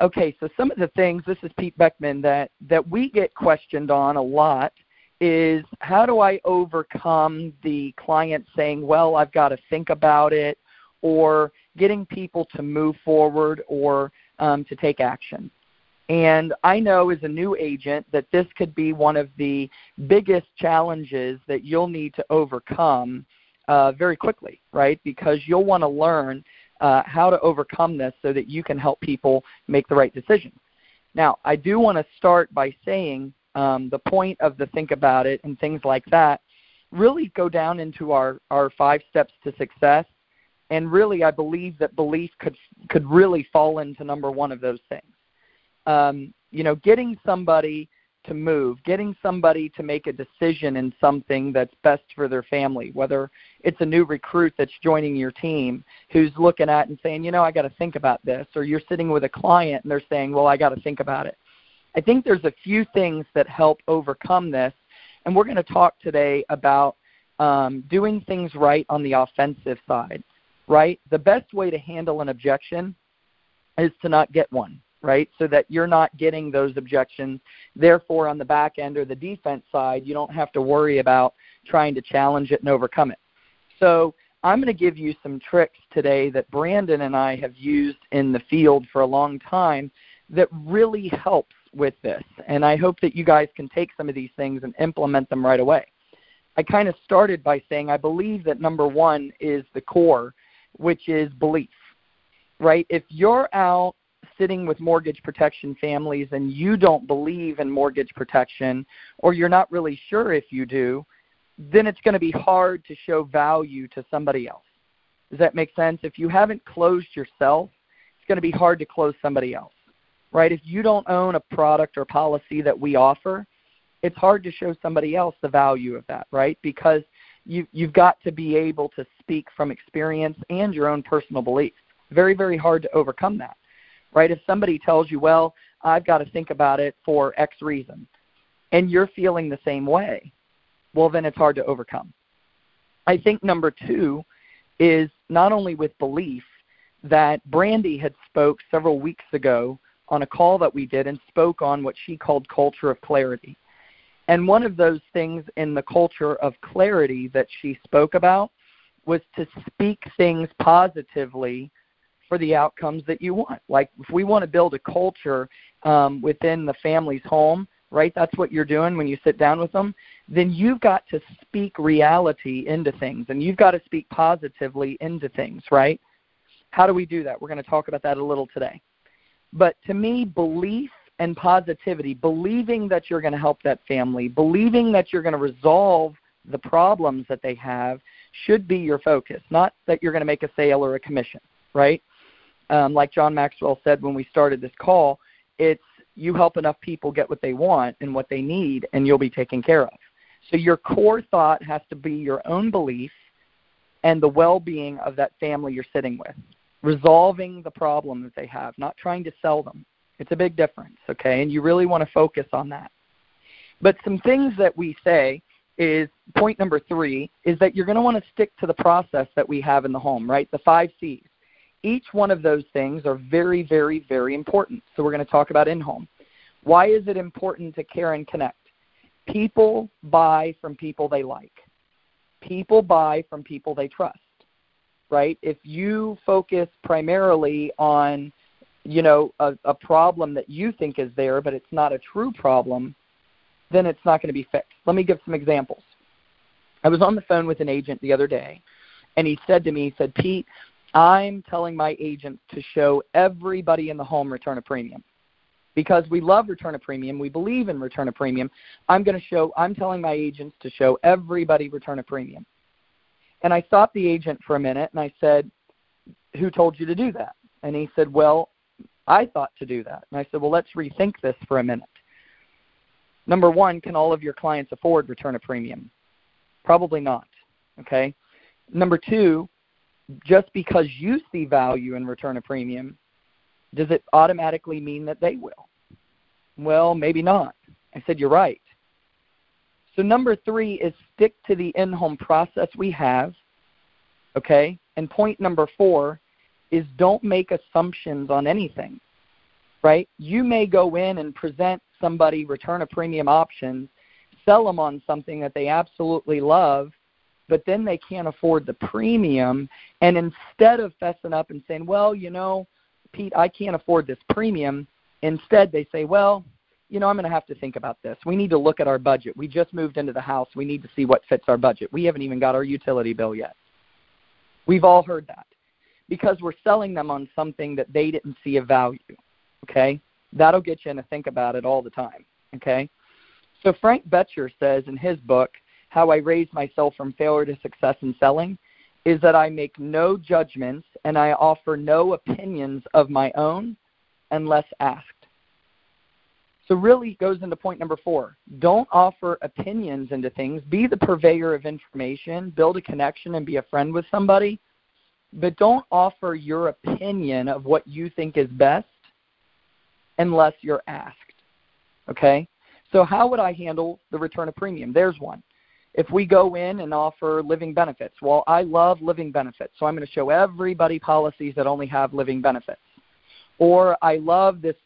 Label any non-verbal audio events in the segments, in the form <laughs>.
okay, so some of the things, this is Pete Beckman, that, that we get questioned on a lot is how do I overcome the client saying, well, I've got to think about it, or getting people to move forward or um, to take action. And I know as a new agent that this could be one of the biggest challenges that you'll need to overcome uh, very quickly, right? Because you'll want to learn uh, how to overcome this so that you can help people make the right decision. Now, I do want to start by saying um, the point of the think about it and things like that really go down into our, our five steps to success. And really, I believe that belief could, could really fall into number one of those things. Um, you know, getting somebody to move, getting somebody to make a decision in something that's best for their family, whether it's a new recruit that's joining your team who's looking at and saying, you know, I got to think about this, or you're sitting with a client and they're saying, well, I got to think about it. I think there's a few things that help overcome this, and we're going to talk today about um, doing things right on the offensive side, right? The best way to handle an objection is to not get one right? So that you're not getting those objections. Therefore, on the back end or the defense side, you don't have to worry about trying to challenge it and overcome it. So I'm going to give you some tricks today that Brandon and I have used in the field for a long time that really helps with this. And I hope that you guys can take some of these things and implement them right away. I kind of started by saying I believe that number one is the core, which is belief, right? If you're out sitting with mortgage protection families and you don't believe in mortgage protection or you're not really sure if you do, then it's going to be hard to show value to somebody else. Does that make sense? If you haven't closed yourself, it's going to be hard to close somebody else. Right? If you don't own a product or policy that we offer, it's hard to show somebody else the value of that, right? Because you you've got to be able to speak from experience and your own personal beliefs. Very, very hard to overcome that right? If somebody tells you, well, I've got to think about it for X reason, and you're feeling the same way, well, then it's hard to overcome. I think number two is not only with belief that Brandy had spoke several weeks ago on a call that we did and spoke on what she called culture of clarity. And one of those things in the culture of clarity that she spoke about was to speak things positively for the outcomes that you want. Like if we want to build a culture um, within the family's home, right? That's what you're doing when you sit down with them. Then you've got to speak reality into things, and you've got to speak positively into things, right? How do we do that? We're going to talk about that a little today. But to me, belief and positivity, believing that you're going to help that family, believing that you're going to resolve the problems that they have, should be your focus, not that you're going to make a sale or a commission, right? Um, like John Maxwell said when we started this call, it's you help enough people get what they want and what they need, and you'll be taken care of. So your core thought has to be your own belief and the well-being of that family you're sitting with, resolving the problem that they have, not trying to sell them. It's a big difference, okay? And you really want to focus on that. But some things that we say is point number three is that you're going to want to stick to the process that we have in the home, right? The five C's each one of those things are very, very, very important. So we're going to talk about in home. Why is it important to care and connect? People buy from people they like. People buy from people they trust. Right? If you focus primarily on, you know, a, a problem that you think is there, but it's not a true problem, then it's not going to be fixed. Let me give some examples. I was on the phone with an agent the other day, and he said to me, he said, Pete, I'm telling my agents to show everybody in the home return a premium. Because we love return a premium, we believe in return a premium. I'm going to show I'm telling my agents to show everybody return a premium. And I stopped the agent for a minute and I said, "Who told you to do that?" And he said, "Well, I thought to do that." And I said, "Well, let's rethink this for a minute." Number 1, can all of your clients afford return a premium? Probably not. Okay? Number 2, just because you see value in return a premium, does it automatically mean that they will? Well, maybe not. I said, You're right. So, number three is stick to the in home process we have. Okay? And point number four is don't make assumptions on anything. right? You may go in and present somebody return of premium options, sell them on something that they absolutely love, but then they can't afford the premium. And instead of fessing up and saying, well, you know, Pete, I can't afford this premium, instead they say, well, you know, I'm going to have to think about this. We need to look at our budget. We just moved into the house. We need to see what fits our budget. We haven't even got our utility bill yet. We've all heard that because we're selling them on something that they didn't see a value. Okay? That'll get you in to think about it all the time. Okay? So Frank Bettger says in his book, How I raise Myself from Failure to Success in Selling, is that I make no judgments and I offer no opinions of my own unless asked. So really goes into point number four. Don't offer opinions into things. Be the purveyor of information. Build a connection and be a friend with somebody. But don't offer your opinion of what you think is best unless you're asked. Okay? So how would I handle the return of premium? There's one. If we go in and offer living benefits, well, I love living benefits, so I'm going to show everybody policies that only have living benefits. Or I love this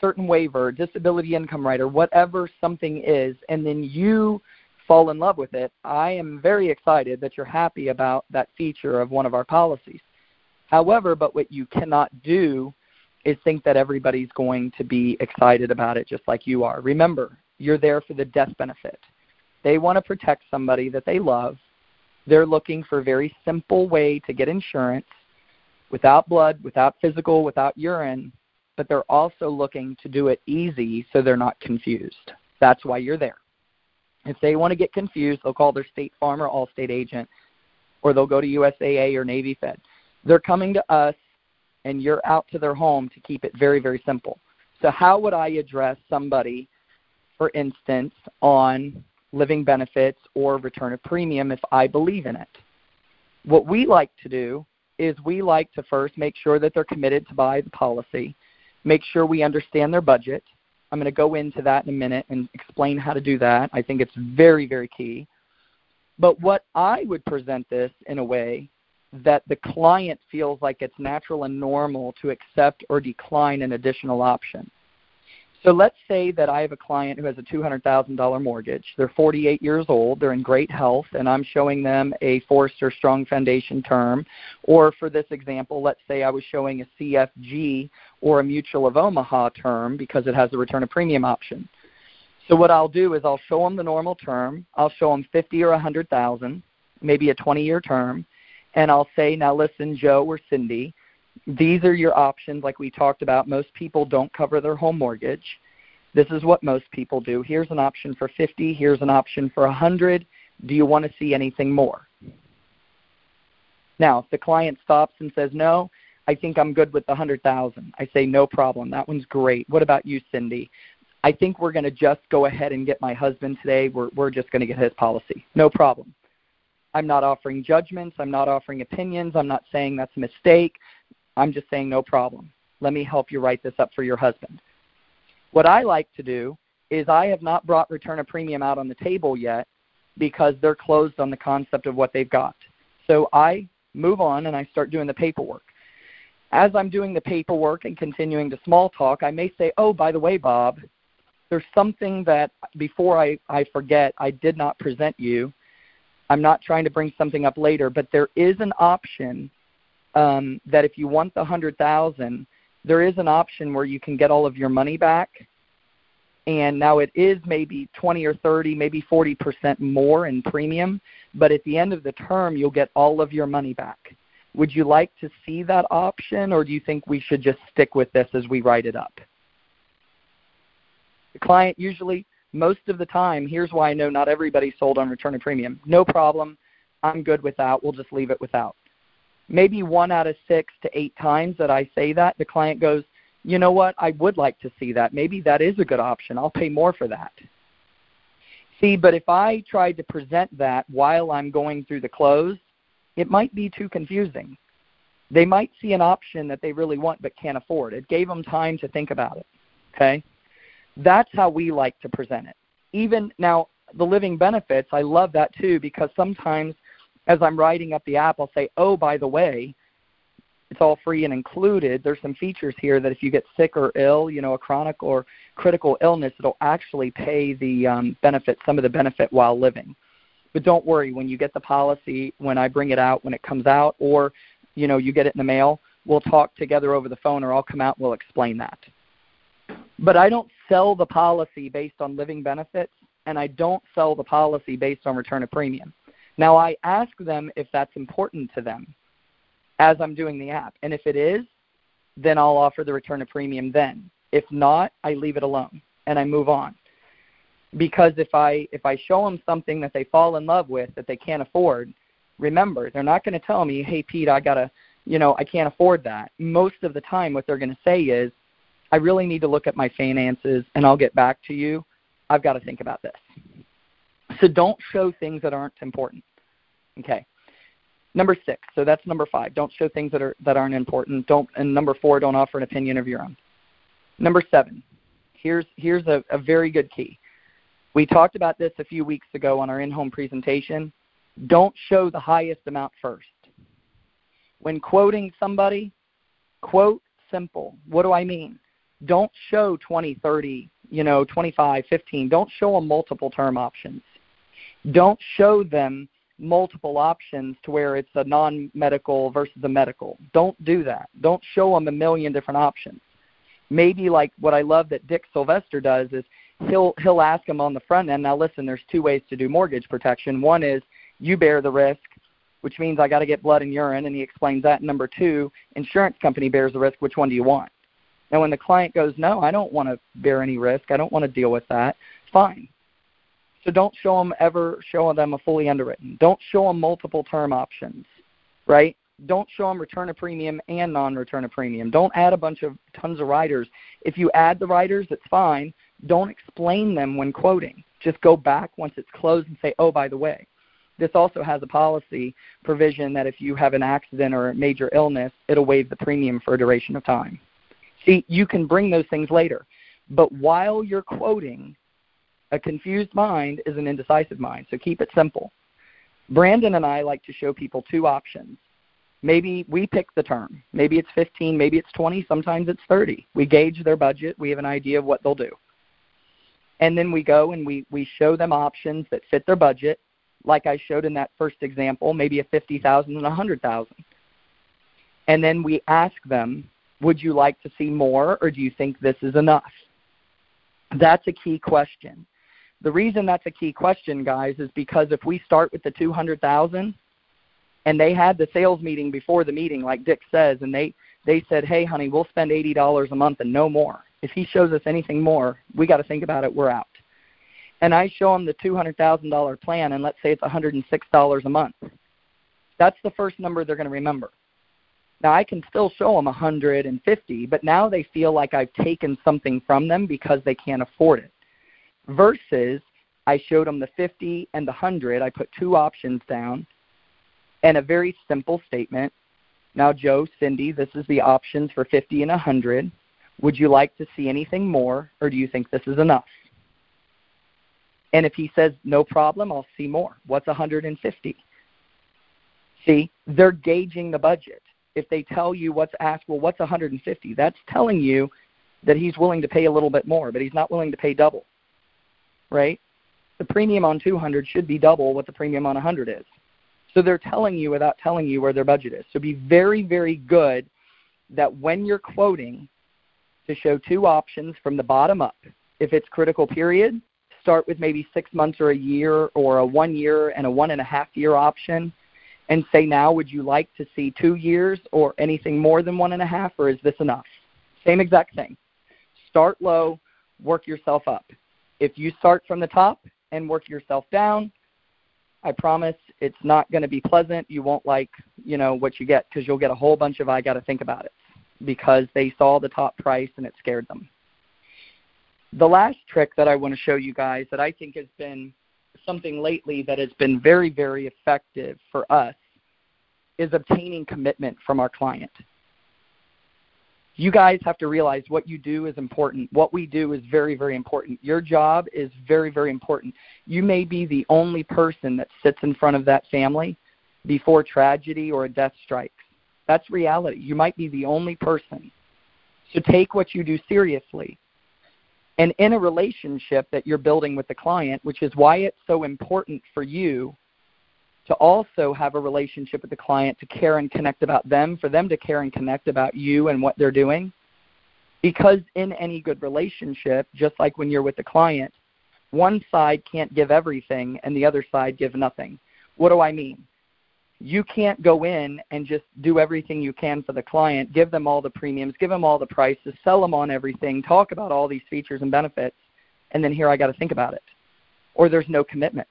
certain waiver, disability income rider, whatever something is, and then you fall in love with it, I am very excited that you're happy about that feature of one of our policies. However, but what you cannot do is think that everybody's going to be excited about it just like you are. Remember, you're there for the death benefit. They want to protect somebody that they love. They're looking for a very simple way to get insurance without blood, without physical, without urine, but they're also looking to do it easy so they're not confused. That's why you're there. If they want to get confused, they'll call their state farm or Allstate agent, or they'll go to USAA or Navy Fed. They're coming to us, and you're out to their home to keep it very, very simple. So, how would I address somebody, for instance, on living benefits or return of premium if I believe in it? What we like to do is we like to first make sure that they're committed to buy the policy make sure we understand their budget. I'm going to go into that in a minute and explain how to do that. I think it's very, very key. But what I would present this in a way that the client feels like it's natural and normal to accept or decline an additional option. So let's say that I have a client who has a $200,000 mortgage. They're 48 years old, they're in great health, and I'm showing them a Forrester Strong Foundation term. Or for this example, let's say I was showing a CFG or a Mutual of Omaha term because it has a return of premium option. So what I'll do is I'll show them the normal term. I'll show them 50 or 100,000, maybe a 20-year term, and I'll say, now listen, Joe or Cindy, these are your options like we talked about. Most people don't cover their home mortgage. This is what most people do. Here's an option for 50, here's an option for 100. Do you want to see anything more? Now, if the client stops and says no, I think I'm good with the 100,000. I say no problem. That one's great. What about you, Cindy? I think we're going to just go ahead and get my husband today. We're we're just going to get his policy. No problem. I'm not offering judgments. I'm not offering opinions. I'm not saying that's a mistake. I'm just saying, no problem. Let me help you write this up for your husband. What I like to do is I have not brought return of premium out on the table yet because they're closed on the concept of what they've got. So I move on and I start doing the paperwork. As I'm doing the paperwork and continuing to small talk, I may say, oh, by the way, Bob, there's something that before I, I forget, I did not present you. I'm not trying to bring something up later, but there is an option um, that if you want the hundred thousand, there is an option where you can get all of your money back. And now it is maybe 20 or 30, maybe 40 percent more in premium, but at the end of the term, you'll get all of your money back. Would you like to see that option, or do you think we should just stick with this as we write it up? The client usually, most of the time, here's why I know not everybody's sold on return of premium. No problem. I'm good without. We'll just leave it without maybe one out of six to eight times that I say that, the client goes, you know what, I would like to see that. Maybe that is a good option. I'll pay more for that. See, but if I tried to present that while I'm going through the close, it might be too confusing. They might see an option that they really want but can't afford. It gave them time to think about it. Okay? That's how we like to present it. Even now, the living benefits, I love that too because sometimes – as I'm writing up the app, I'll say, oh, by the way, It's all free and included. There's some features here that if you get sick or ill, you know, a chronic or critical illness, it'll actually pay the um, benefit, some of the benefit while living. But don't worry, when you get the policy, when I bring it out, when it comes out, or you know, you get it in the mail, we'll talk together over the phone, or I'll come out and we'll explain that. But I don't sell the policy based on living benefits, and I don't sell the policy based on return of premium. Now, I ask them if that's important to them as I'm doing the app. And if it is, then I'll offer the return of premium then. If not, I leave it alone and I move on. Because if I if I show them something that they fall in love with that they can't afford, remember, they're not going to tell me, "Hey Pete, I got to, you know, I can't afford that." Most of the time what they're going to say is, "I really need to look at my finances and I'll get back to you. I've got to think about this." So don't show things that aren't important. Okay. Number six. So that's number five. Don't show things that are that aren't important. Don't and number four, don't offer an opinion of your own. Number seven. Here's here's a, a very good key. We talked about this a few weeks ago on our in-home presentation. Don't show the highest amount first. When quoting somebody, quote simple. What do I mean? Don't show 20, 30, you know, 25, 15. Don't show them multiple term options. Don't show them multiple options to where it's a non-medical versus a medical. Don't do that. Don't show them a million different options. Maybe like what I love that Dick Sylvester does is he'll he'll ask them on the front end. Now listen, there's two ways to do mortgage protection. One is you bear the risk, which means I got to get blood and urine, and he explains that. Number two, insurance company bears the risk. Which one do you want? Now, when the client goes, no, I don't want to bear any risk. I don't want to deal with that. Fine. So don't show them ever show them a fully underwritten. Don't show them multiple term options, right? Don't show them return of premium and non-return of premium. Don't add a bunch of tons of riders. If you add the riders, it's fine. Don't explain them when quoting. Just go back once it's closed and say, "Oh, by the way, this also has a policy provision that if you have an accident or a major illness, it'll waive the premium for a duration of time." See, you can bring those things later. But while you're quoting, a confused mind is an indecisive mind, so keep it simple. Brandon and I like to show people two options. Maybe we pick the term. Maybe it's 15, maybe it's 20, sometimes it's 30. We gauge their budget, we have an idea of what they'll do. And then we go and we, we show them options that fit their budget, like I showed in that first example, maybe a 50,000 and a 100,000. And then we ask them, would you like to see more or do you think this is enough? That's a key question. The reason that's a key question, guys, is because if we start with the 200,000 and they had the sales meeting before the meeting, like Dick says, and they they said, "Hey, honey, we'll spend eighty dollars a month and no more." If he shows us anything more, we got to think about it. We're out. And I show them the two hundred thousand dollar plan, and let's say it's one hundred and six dollars a month. That's the first number they're going to remember. Now I can still show them 150, but now they feel like I've taken something from them because they can't afford it versus I showed them the 50 and the 100. I put two options down and a very simple statement. Now, Joe, Cindy, this is the options for 50 and 100. Would you like to see anything more, or do you think this is enough? And if he says, no problem, I'll see more. What's 150? See, they're gauging the budget. If they tell you what's asked, well, what's 150? That's telling you that he's willing to pay a little bit more, but he's not willing to pay double right? The premium on 200 should be double what the premium on 100 is. So they're telling you without telling you where their budget is. So be very, very good that when you're quoting to show two options from the bottom up. If it's critical period, start with maybe six months or a year or a one year and a one and a half year option and say now would you like to see two years or anything more than one and a half or is this enough? Same exact thing. Start low, work yourself up. If you start from the top and work yourself down, I promise it's not going to be pleasant. You won't like, you know, what you get because you'll get a whole bunch of I got to think about it because they saw the top price and it scared them. The last trick that I want to show you guys that I think has been something lately that has been very, very effective for us is obtaining commitment from our client you guys have to realize what you do is important. What we do is very, very important. Your job is very, very important. You may be the only person that sits in front of that family before tragedy or a death strikes. That's reality. You might be the only person. So take what you do seriously. And in a relationship that you're building with the client, which is why it's so important for you to also have a relationship with the client to care and connect about them, for them to care and connect about you and what they're doing. Because in any good relationship, just like when you're with the client, one side can't give everything and the other side give nothing. What do I mean? You can't go in and just do everything you can for the client, give them all the premiums, give them all the prices, sell them on everything, talk about all these features and benefits, and then here I got to think about it. Or there's no commitment.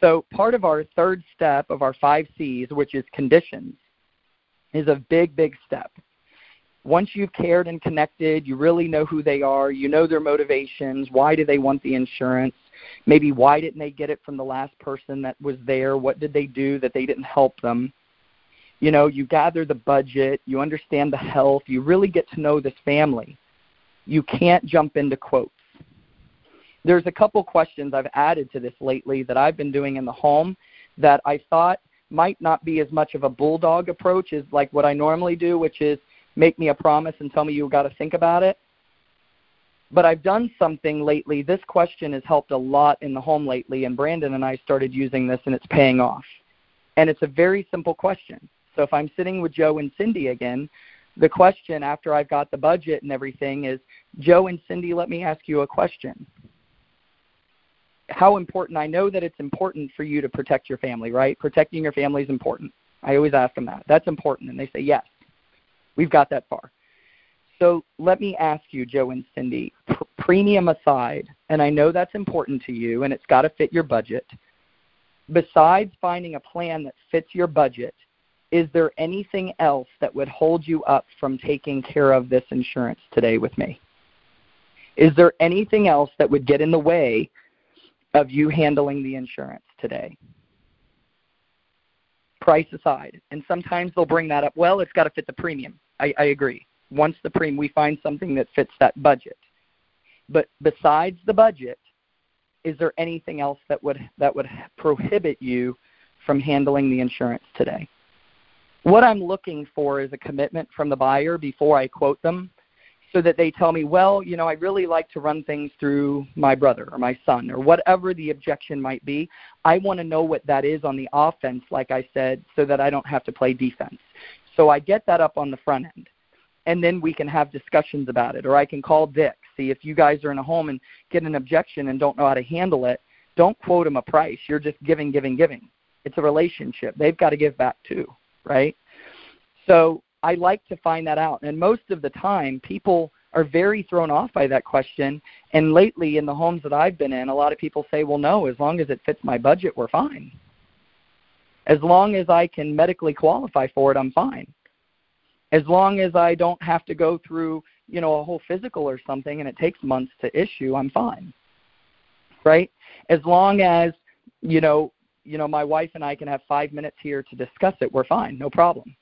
So, part of our third step of our five C's, which is conditions, is a big, big step. Once you've cared and connected, you really know who they are, you know their motivations, why do they want the insurance, maybe why didn't they get it from the last person that was there, what did they do that they didn't help them. You know, you gather the budget, you understand the health, you really get to know this family. You can't jump into quotes there's a couple questions I've added to this lately that I've been doing in the home that I thought might not be as much of a bulldog approach as like what I normally do, which is make me a promise and tell me you got to think about it. But I've done something lately. This question has helped a lot in the home lately, and Brandon and I started using this, and it's paying off. And it's a very simple question. So if I'm sitting with Joe and Cindy again, the question after I've got the budget and everything is Joe and Cindy, let me ask you a question how important I know that it's important for you to protect your family, right? Protecting your family is important. I always ask them that. That's important. And they say, yes, we've got that far. So let me ask you, Joe and Cindy, pr- premium aside, and I know that's important to you and it's got to fit your budget. Besides finding a plan that fits your budget, is there anything else that would hold you up from taking care of this insurance today with me? Is there anything else that would get in the way of you handling the insurance today. Price aside. And sometimes they'll bring that up. Well, it's got to fit the premium. I, I agree. Once the premium, we find something that fits that budget. But besides the budget, is there anything else that would that would prohibit you from handling the insurance today? What I'm looking for is a commitment from the buyer before I quote them so that they tell me, well, you know, I really like to run things through my brother or my son or whatever the objection might be. I want to know what that is on the offense, like I said, so that I don't have to play defense. So I get that up on the front end. And then we can have discussions about it. Or I can call Dick, see if you guys are in a home and get an objection and don't know how to handle it. Don't quote him a price. You're just giving, giving, giving. It's a relationship. They've got to give back too, right? So I like to find that out. And most of the time, people are very thrown off by that question. And lately, in the homes that I've been in, a lot of people say, well, no, as long as it fits my budget, we're fine. As long as I can medically qualify for it, I'm fine. As long as I don't have to go through, you know, a whole physical or something and it takes months to issue, I'm fine. Right? As long as, you know, you know, my wife and I can have 5 minutes here to discuss it, we're fine, no problem.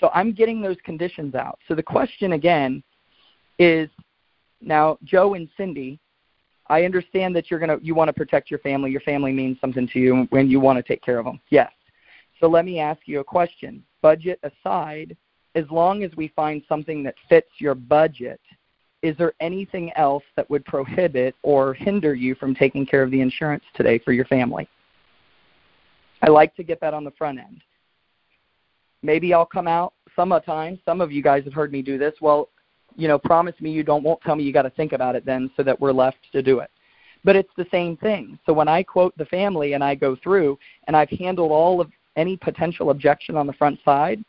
So I'm getting those conditions out. So the question again is now Joe and Cindy, I understand that you're gonna you want to protect your family. Your family means something to you and you want to take care of them. Yes. So let me ask you a question. Budget aside, as long as we find something that fits your budget, is there anything else that would prohibit or hinder you from taking care of the insurance today for your family? I like to get that on the front end. Maybe I'll come out sometimes. Some of you guys have heard me do this. Well, you know, promise me you don't won't tell me you got to think about it then so that we're left to do it. But it's the same thing. So when I quote the family and I go through and I've handled all of any potential objection on the front side,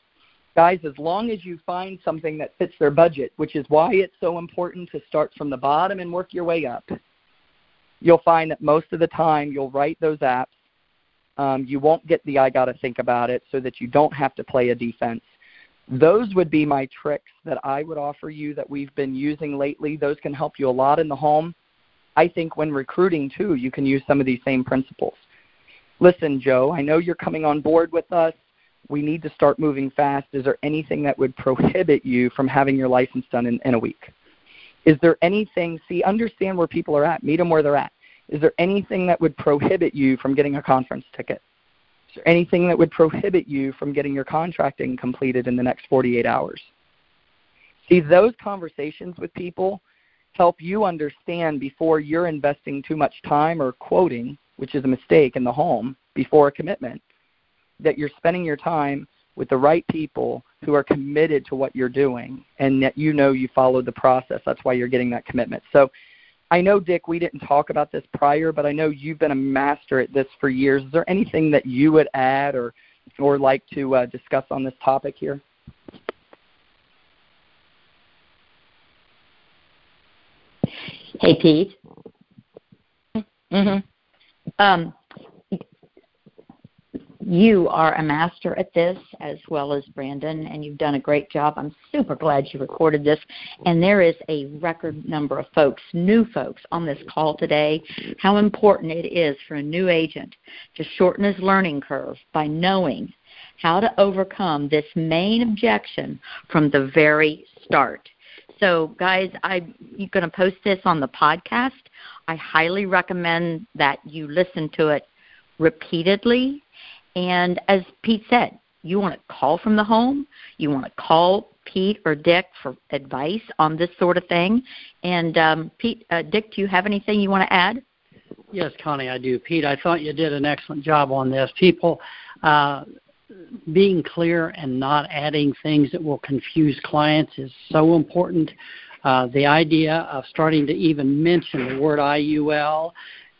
guys, as long as you find something that fits their budget, which is why it's so important to start from the bottom and work your way up, you'll find that most of the time you'll write those apps um, you won't get the I got to think about it so that you don't have to play a defense. Those would be my tricks that I would offer you that we've been using lately. Those can help you a lot in the home. I think when recruiting too, you can use some of these same principles. Listen, Joe, I know you're coming on board with us. We need to start moving fast. Is there anything that would <laughs> prohibit you from having your license done in, in a week? Is there anything, see, understand where people are at, meet them where they're at. Is there anything that would prohibit you from getting a conference ticket? Is there anything that would prohibit you from getting your contracting completed in the next 48 hours? See, those conversations with people help you understand before you're investing too much time or quoting, which is a mistake in the home, before a commitment, that you're spending your time with the right people who are committed to what you're doing and that you know you followed the process. That's why you're getting that commitment. So I know, Dick, we didn't talk about this prior, but I know you've been a master at this for years. Is there anything that you would add or or like to uh, discuss on this topic here? Hey, Pete. Mm-hmm. Um, you are a master at this as well as Brandon, and you've done a great job. I'm super glad you recorded this. And there is a record number of folks, new folks, on this call today. How important it is for a new agent to shorten his learning curve by knowing how to overcome this main objection from the very start. So, guys, I'm going to post this on the podcast. I highly recommend that you listen to it repeatedly and as Pete said, you want to call from the home, you want to call Pete or Dick for advice on this sort of thing. And um, Pete, uh, Dick, do you have anything you want to add? Yes, Connie, I do. Pete, I thought you did an excellent job on this. People uh, being clear and not adding things that will confuse clients is so important. Uh, the idea of starting to even mention the word IUL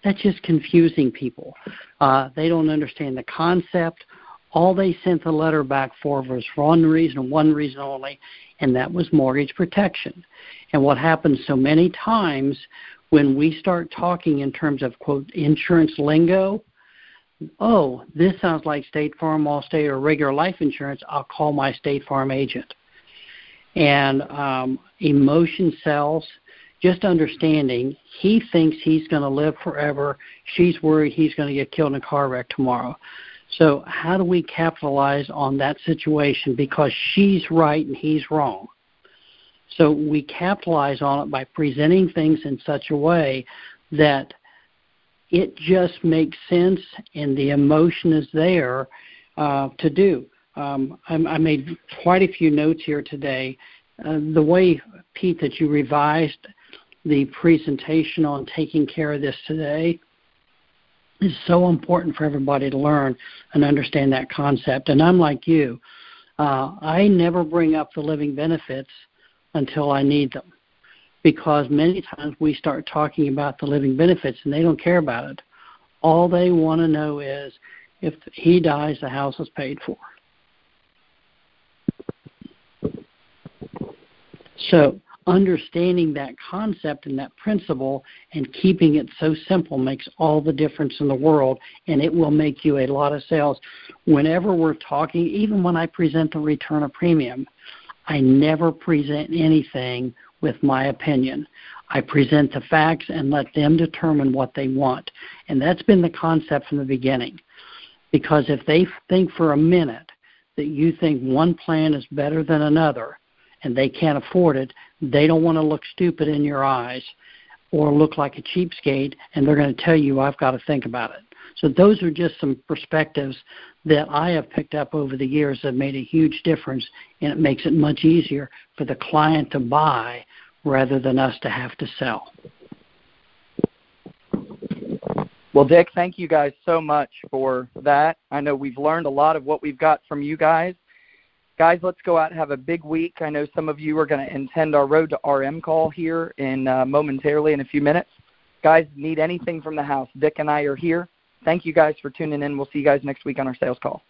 that's just confusing people. Uh, they don't understand the concept. All they sent the letter back for was for one reason, one reason only, and that was mortgage protection. And what happens so many times when we start talking in terms of quote insurance lingo, oh, this sounds like State Farm, Allstate, or regular life insurance. I'll call my State Farm agent. And um, emotion sells just understanding he thinks he's going to live forever. She's worried he's going to get killed in a car wreck tomorrow. So, how do we capitalize on that situation because she's right and he's wrong? So, we capitalize on it by presenting things in such a way that it just makes sense and the emotion is there uh, to do. Um, I, I made quite a few notes here today. Uh, the way, Pete, that you revised the presentation on taking care of this today is so important for everybody to learn and understand that concept. And I'm like you, uh, I never bring up the living benefits until I need them because many times we start talking about the living benefits and they don't care about it. All they want to know is if he dies, the house is paid for. So understanding that concept and that principle and keeping it so simple makes all the difference in the world and it will make you a lot of sales. Whenever we're talking even when i present the return of premium i never present anything with my opinion. I present the facts and let them determine what they want. And that's been the concept from the beginning. Because if they think for a minute that you think one plan is better than another and they can't afford it, they don't want to look stupid in your eyes or look like a cheapskate, and they're going to tell you, I've got to think about it. So those are just some perspectives that I have picked up over the years that made a huge difference, and it makes it much easier for the client to buy rather than us to have to sell. Well, Dick, thank you guys so much for that. I know we've learned a lot of what we've got from you guys guys, let's go out and have a big week. I know some of you are going to attend our Road to RM call here in uh, momentarily in a few minutes. Guys, need anything from the house? Dick and I are here. Thank you guys for tuning in. We'll see you guys next week on our sales call.